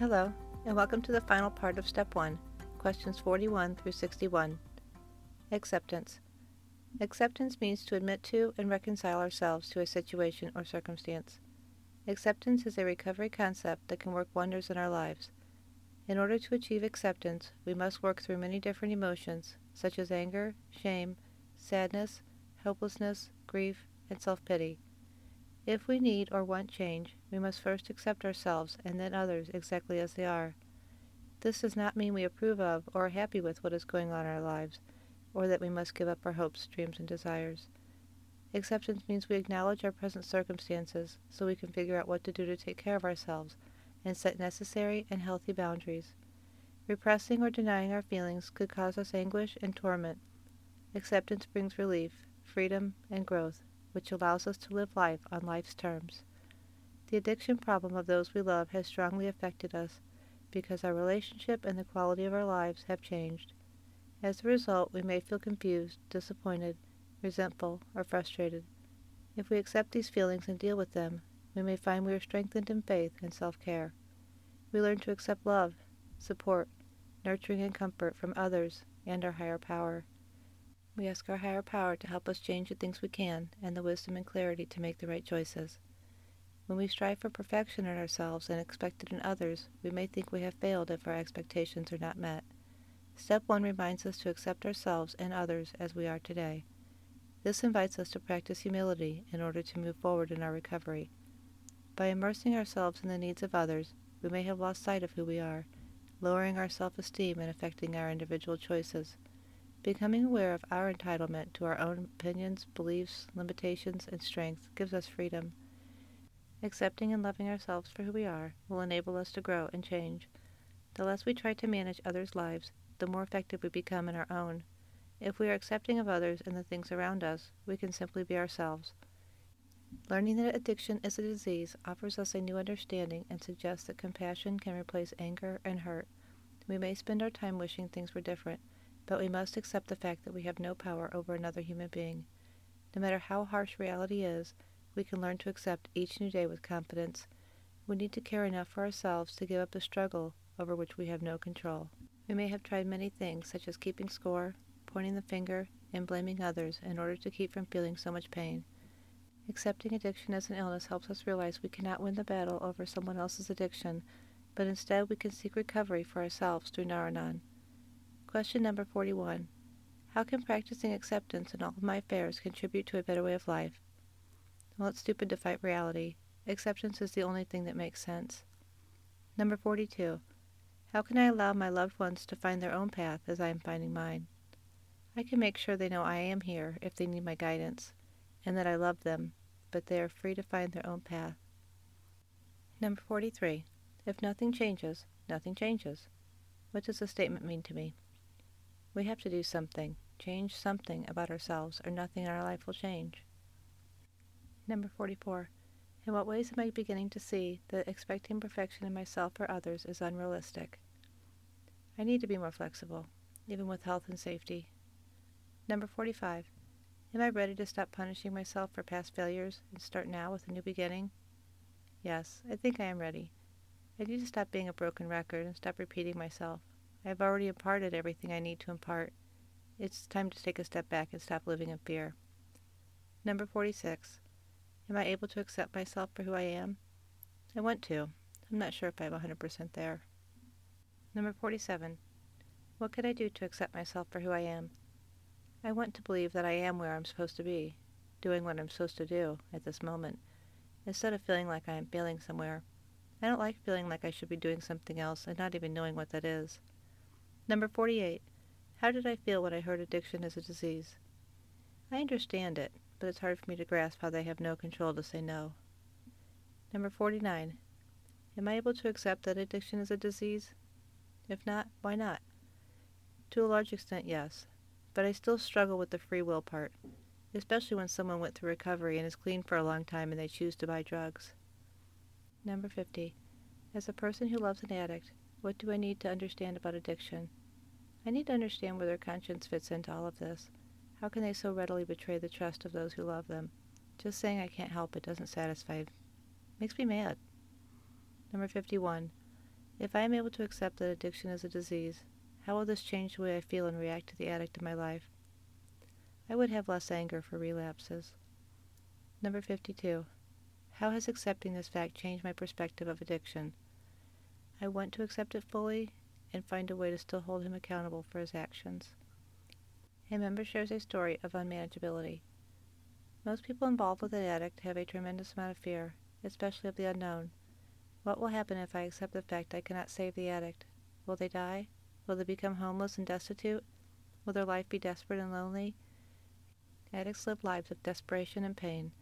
Hello, and welcome to the final part of Step 1, questions 41 through 61. Acceptance. Acceptance means to admit to and reconcile ourselves to a situation or circumstance. Acceptance is a recovery concept that can work wonders in our lives. In order to achieve acceptance, we must work through many different emotions, such as anger, shame, sadness, helplessness, grief, and self pity. If we need or want change, we must first accept ourselves and then others exactly as they are. This does not mean we approve of or are happy with what is going on in our lives, or that we must give up our hopes, dreams, and desires. Acceptance means we acknowledge our present circumstances so we can figure out what to do to take care of ourselves and set necessary and healthy boundaries. Repressing or denying our feelings could cause us anguish and torment. Acceptance brings relief, freedom, and growth which allows us to live life on life's terms. The addiction problem of those we love has strongly affected us because our relationship and the quality of our lives have changed. As a result, we may feel confused, disappointed, resentful, or frustrated. If we accept these feelings and deal with them, we may find we are strengthened in faith and self care. We learn to accept love, support, nurturing, and comfort from others and our higher power. We ask our higher power to help us change the things we can and the wisdom and clarity to make the right choices. When we strive for perfection in ourselves and expect it in others, we may think we have failed if our expectations are not met. Step 1 reminds us to accept ourselves and others as we are today. This invites us to practice humility in order to move forward in our recovery. By immersing ourselves in the needs of others, we may have lost sight of who we are, lowering our self esteem and affecting our individual choices. Becoming aware of our entitlement to our own opinions, beliefs, limitations, and strengths gives us freedom. Accepting and loving ourselves for who we are will enable us to grow and change. The less we try to manage others' lives, the more effective we become in our own. If we are accepting of others and the things around us, we can simply be ourselves. Learning that addiction is a disease offers us a new understanding and suggests that compassion can replace anger and hurt. We may spend our time wishing things were different but we must accept the fact that we have no power over another human being. No matter how harsh reality is, we can learn to accept each new day with confidence. We need to care enough for ourselves to give up the struggle over which we have no control. We may have tried many things, such as keeping score, pointing the finger, and blaming others in order to keep from feeling so much pain. Accepting addiction as an illness helps us realize we cannot win the battle over someone else's addiction, but instead we can seek recovery for ourselves through Nar-Anon. Question number 41. How can practicing acceptance in all of my affairs contribute to a better way of life? Well, it's stupid to fight reality. Acceptance is the only thing that makes sense. Number 42. How can I allow my loved ones to find their own path as I am finding mine? I can make sure they know I am here if they need my guidance, and that I love them, but they are free to find their own path. Number 43. If nothing changes, nothing changes. What does the statement mean to me? We have to do something, change something about ourselves, or nothing in our life will change. Number 44. In what ways am I beginning to see that expecting perfection in myself or others is unrealistic? I need to be more flexible, even with health and safety. Number 45. Am I ready to stop punishing myself for past failures and start now with a new beginning? Yes, I think I am ready. I need to stop being a broken record and stop repeating myself. I have already imparted everything I need to impart. It's time to take a step back and stop living in fear. Number 46. Am I able to accept myself for who I am? I want to. I'm not sure if I'm 100% there. Number 47. What could I do to accept myself for who I am? I want to believe that I am where I'm supposed to be, doing what I'm supposed to do at this moment, instead of feeling like I am failing somewhere. I don't like feeling like I should be doing something else and not even knowing what that is. Number 48. How did I feel when I heard addiction is a disease? I understand it, but it's hard for me to grasp how they have no control to say no. Number 49. Am I able to accept that addiction is a disease? If not, why not? To a large extent, yes, but I still struggle with the free will part, especially when someone went through recovery and is clean for a long time and they choose to buy drugs. Number 50. As a person who loves an addict, what do I need to understand about addiction? I need to understand where their conscience fits into all of this. How can they so readily betray the trust of those who love them? Just saying I can't help it doesn't satisfy. Makes me mad. Number 51. If I am able to accept that addiction is a disease, how will this change the way I feel and react to the addict in my life? I would have less anger for relapses. Number 52. How has accepting this fact changed my perspective of addiction? I want to accept it fully and find a way to still hold him accountable for his actions. A member shares a story of unmanageability. Most people involved with an addict have a tremendous amount of fear, especially of the unknown. What will happen if I accept the fact I cannot save the addict? Will they die? Will they become homeless and destitute? Will their life be desperate and lonely? Addicts live lives of desperation and pain.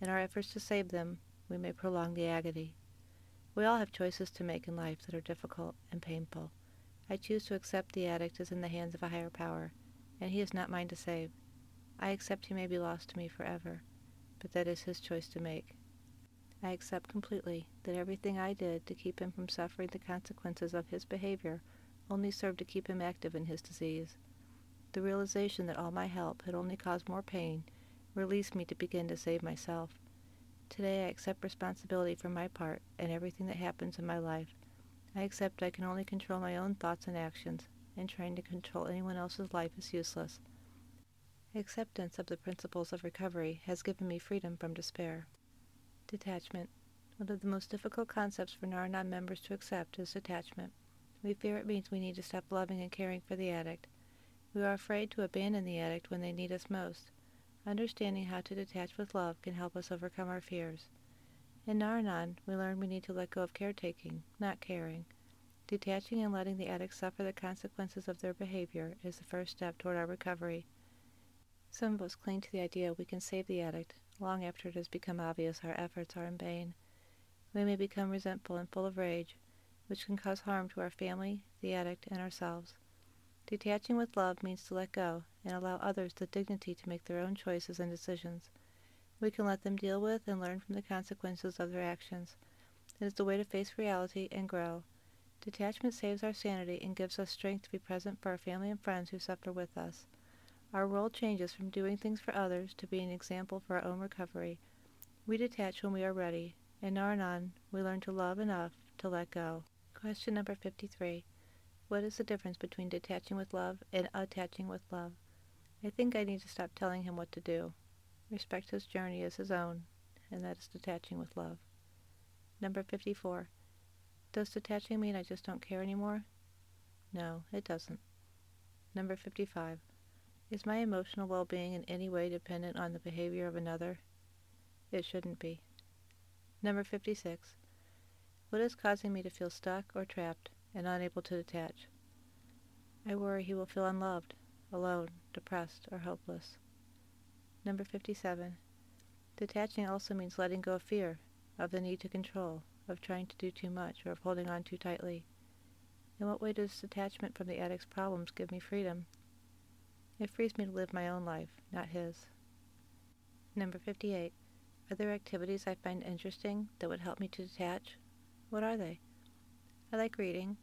In our efforts to save them, we may prolong the agony. We all have choices to make in life that are difficult and painful. I choose to accept the addict is in the hands of a higher power, and he is not mine to save. I accept he may be lost to me forever, but that is his choice to make. I accept completely that everything I did to keep him from suffering the consequences of his behavior only served to keep him active in his disease. The realization that all my help had only caused more pain released me to begin to save myself. Today I accept responsibility for my part and everything that happens in my life. I accept I can only control my own thoughts and actions, and trying to control anyone else's life is useless. Acceptance of the principles of recovery has given me freedom from despair. Detachment. One of the most difficult concepts for Nar-Anon members to accept is detachment. We fear it means we need to stop loving and caring for the addict. We are afraid to abandon the addict when they need us most. Understanding how to detach with love can help us overcome our fears. In Nar-Anon, we learn we need to let go of caretaking, not caring. Detaching and letting the addict suffer the consequences of their behavior is the first step toward our recovery. Some of us cling to the idea we can save the addict long after it has become obvious our efforts are in vain. We may become resentful and full of rage, which can cause harm to our family, the addict, and ourselves. Detaching with love means to let go and allow others the dignity to make their own choices and decisions. We can let them deal with and learn from the consequences of their actions. It is the way to face reality and grow. Detachment saves our sanity and gives us strength to be present for our family and friends who suffer with us. Our role changes from doing things for others to being an example for our own recovery. We detach when we are ready. And in Nar-Anon, we learn to love enough to let go. Question number 53. What is the difference between detaching with love and attaching with love? I think I need to stop telling him what to do. Respect his journey as his own, and that is detaching with love. Number 54. Does detaching mean I just don't care anymore? No, it doesn't. Number 55. Is my emotional well-being in any way dependent on the behavior of another? It shouldn't be. Number 56. What is causing me to feel stuck or trapped and unable to detach? I worry he will feel unloved, alone, depressed, or hopeless. Number 57. Detaching also means letting go of fear, of the need to control, of trying to do too much, or of holding on too tightly. In what way does detachment from the addict's problems give me freedom? It frees me to live my own life, not his. Number 58. Are there activities I find interesting that would help me to detach? What are they? I like reading,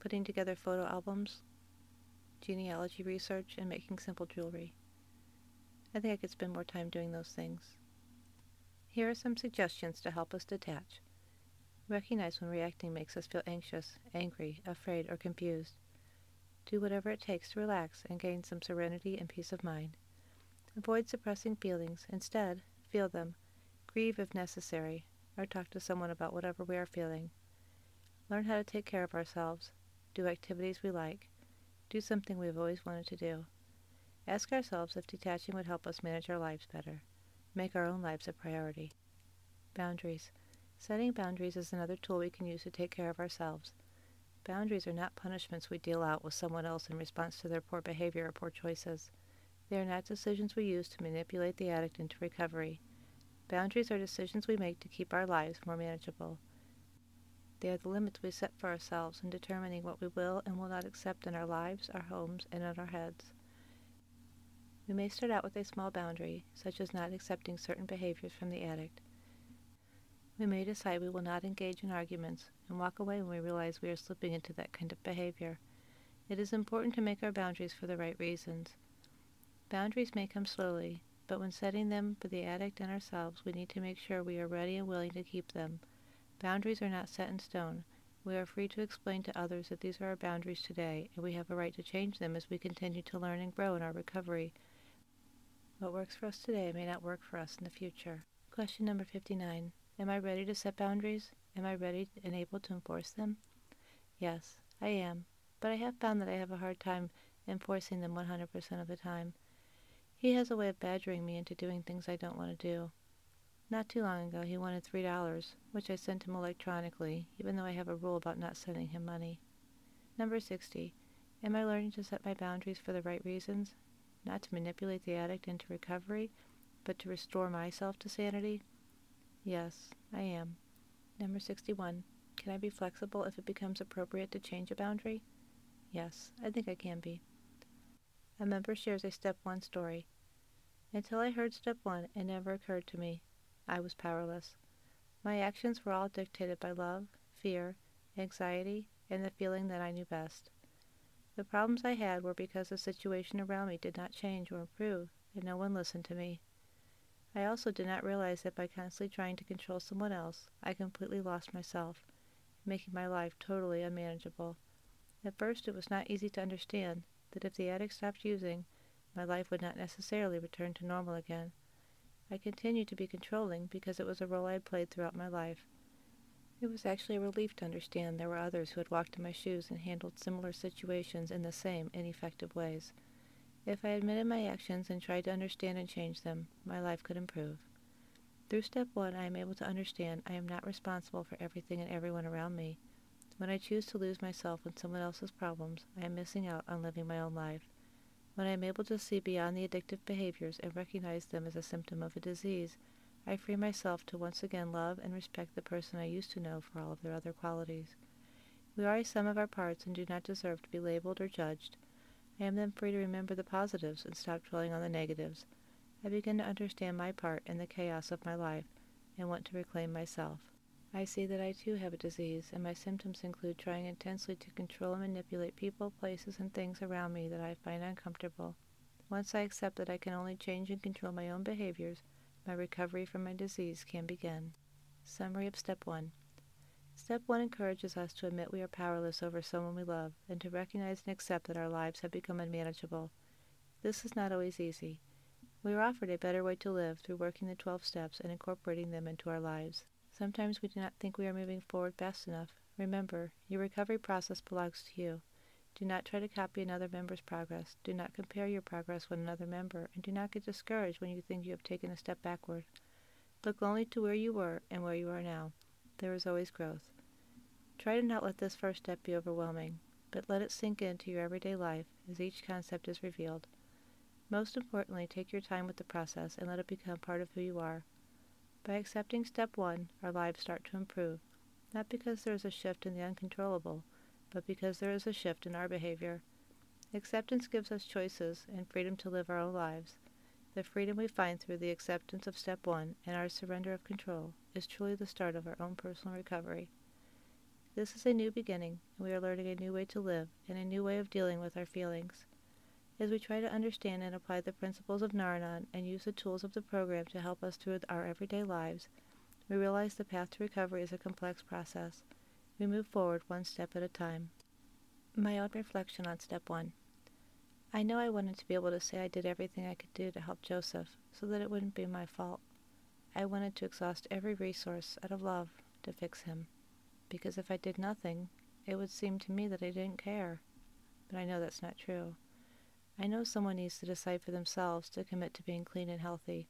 putting together photo albums, genealogy research, and making simple jewelry. I think I could spend more time doing those things. Here are some suggestions to help us detach. Recognize when reacting makes us feel anxious, angry, afraid, or confused. Do whatever it takes to relax and gain some serenity and peace of mind. Avoid suppressing feelings. Instead, feel them. Grieve if necessary, or talk to someone about whatever we are feeling. Learn how to take care of ourselves. Do activities we like. Do something we have always wanted to do. Ask ourselves if detaching would help us manage our lives better. Make our own lives a priority. Boundaries. Setting boundaries is another tool we can use to take care of ourselves. Boundaries are not punishments we deal out with someone else in response to their poor behavior or poor choices. They are not decisions we use to manipulate the addict into recovery. Boundaries are decisions we make to keep our lives more manageable. They are the limits we set for ourselves in determining what we will and will not accept in our lives, our homes, and in our heads. We may start out with a small boundary, such as not accepting certain behaviors from the addict. We may decide we will not engage in arguments and walk away when we realize we are slipping into that kind of behavior. It is important to make our boundaries for the right reasons. Boundaries may come slowly, but when setting them for the addict and ourselves, we need to make sure we are ready and willing to keep them. Boundaries are not set in stone. We are free to explain to others that these are our boundaries today, and we have a right to change them as we continue to learn and grow in our recovery. What works for us today may not work for us in the future. Question number 59. Am I ready to set boundaries? Am I ready and able to enforce them? Yes, I am, but I have found that I have a hard time enforcing them 100% of the time. He has a way of badgering me into doing things I don't want to do. Not too long ago he wanted three dollars, which I sent him electronically, even though I have a rule about not sending him money. Number 60. Am I learning to set my boundaries for the right reasons? Not to manipulate the addict into recovery, but to restore myself to sanity? Yes, I am. Number 61. Can I be flexible if it becomes appropriate to change a boundary? Yes, I think I can be. A member shares a step one story. Until I heard step one, it never occurred to me I was powerless. My actions were all dictated by love, fear, anxiety, and the feeling that I knew best. The problems I had were because the situation around me did not change or improve, and no one listened to me. I also did not realize that by constantly trying to control someone else, I completely lost myself, making my life totally unmanageable. At first, it was not easy to understand that if the addict stopped using, my life would not necessarily return to normal again. I continued to be controlling because it was a role I had played throughout my life. It was actually a relief to understand there were others who had walked in my shoes and handled similar situations in the same ineffective ways. If I admitted my actions and tried to understand and change them, my life could improve. Through step one, I am able to understand I am not responsible for everything and everyone around me. When I choose to lose myself in someone else's problems, I am missing out on living my own life. When I am able to see beyond the addictive behaviors and recognize them as a symptom of a disease, I free myself to once again love and respect the person I used to know for all of their other qualities. We are a sum of our parts and do not deserve to be labeled or judged. I am then free to remember the positives and stop dwelling on the negatives. I begin to understand my part in the chaos of my life and want to reclaim myself. I see that I too have a disease, and my symptoms include trying intensely to control and manipulate people, places, and things around me that I find uncomfortable. Once I accept that I can only change and control my own behaviors, my recovery from my disease can begin. Summary of Step 1 Step 1 encourages us to admit we are powerless over someone we love and to recognize and accept that our lives have become unmanageable. This is not always easy. We are offered a better way to live through working the 12 steps and incorporating them into our lives. Sometimes we do not think we are moving forward fast enough. Remember, your recovery process belongs to you. Do not try to copy another member's progress. Do not compare your progress with another member, and do not get discouraged when you think you have taken a step backward. Look only to where you were and where you are now. There is always growth. Try to not let this first step be overwhelming, but let it sink into your everyday life as each concept is revealed. Most importantly, take your time with the process and let it become part of who you are. By accepting step one, our lives start to improve, not because there is a shift in the uncontrollable, but because there is a shift in our behavior. Acceptance gives us choices and freedom to live our own lives. The freedom we find through the acceptance of step one and our surrender of control is truly the start of our own personal recovery. This is a new beginning, and we are learning a new way to live and a new way of dealing with our feelings. As we try to understand and apply the principles of Nar-Anon and use the tools of the program to help us through our everyday lives, we realize the path to recovery is a complex process. We move forward one step at a time. My own reflection on step one. I know I wanted to be able to say I did everything I could do to help Joseph so that it wouldn't be my fault. I wanted to exhaust every resource out of love to fix him, because if I did nothing, it would seem to me that I didn't care. But I know that's not true. I know someone needs to decide for themselves to commit to being clean and healthy.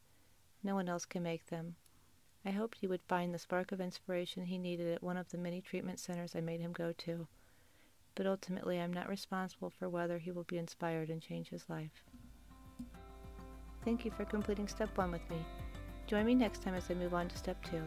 No one else can make them. I hoped he would find the spark of inspiration he needed at one of the many treatment centers I made him go to. But ultimately, I'm not responsible for whether he will be inspired and change his life. Thank you for completing step one with me. Join me next time as I move on to step two.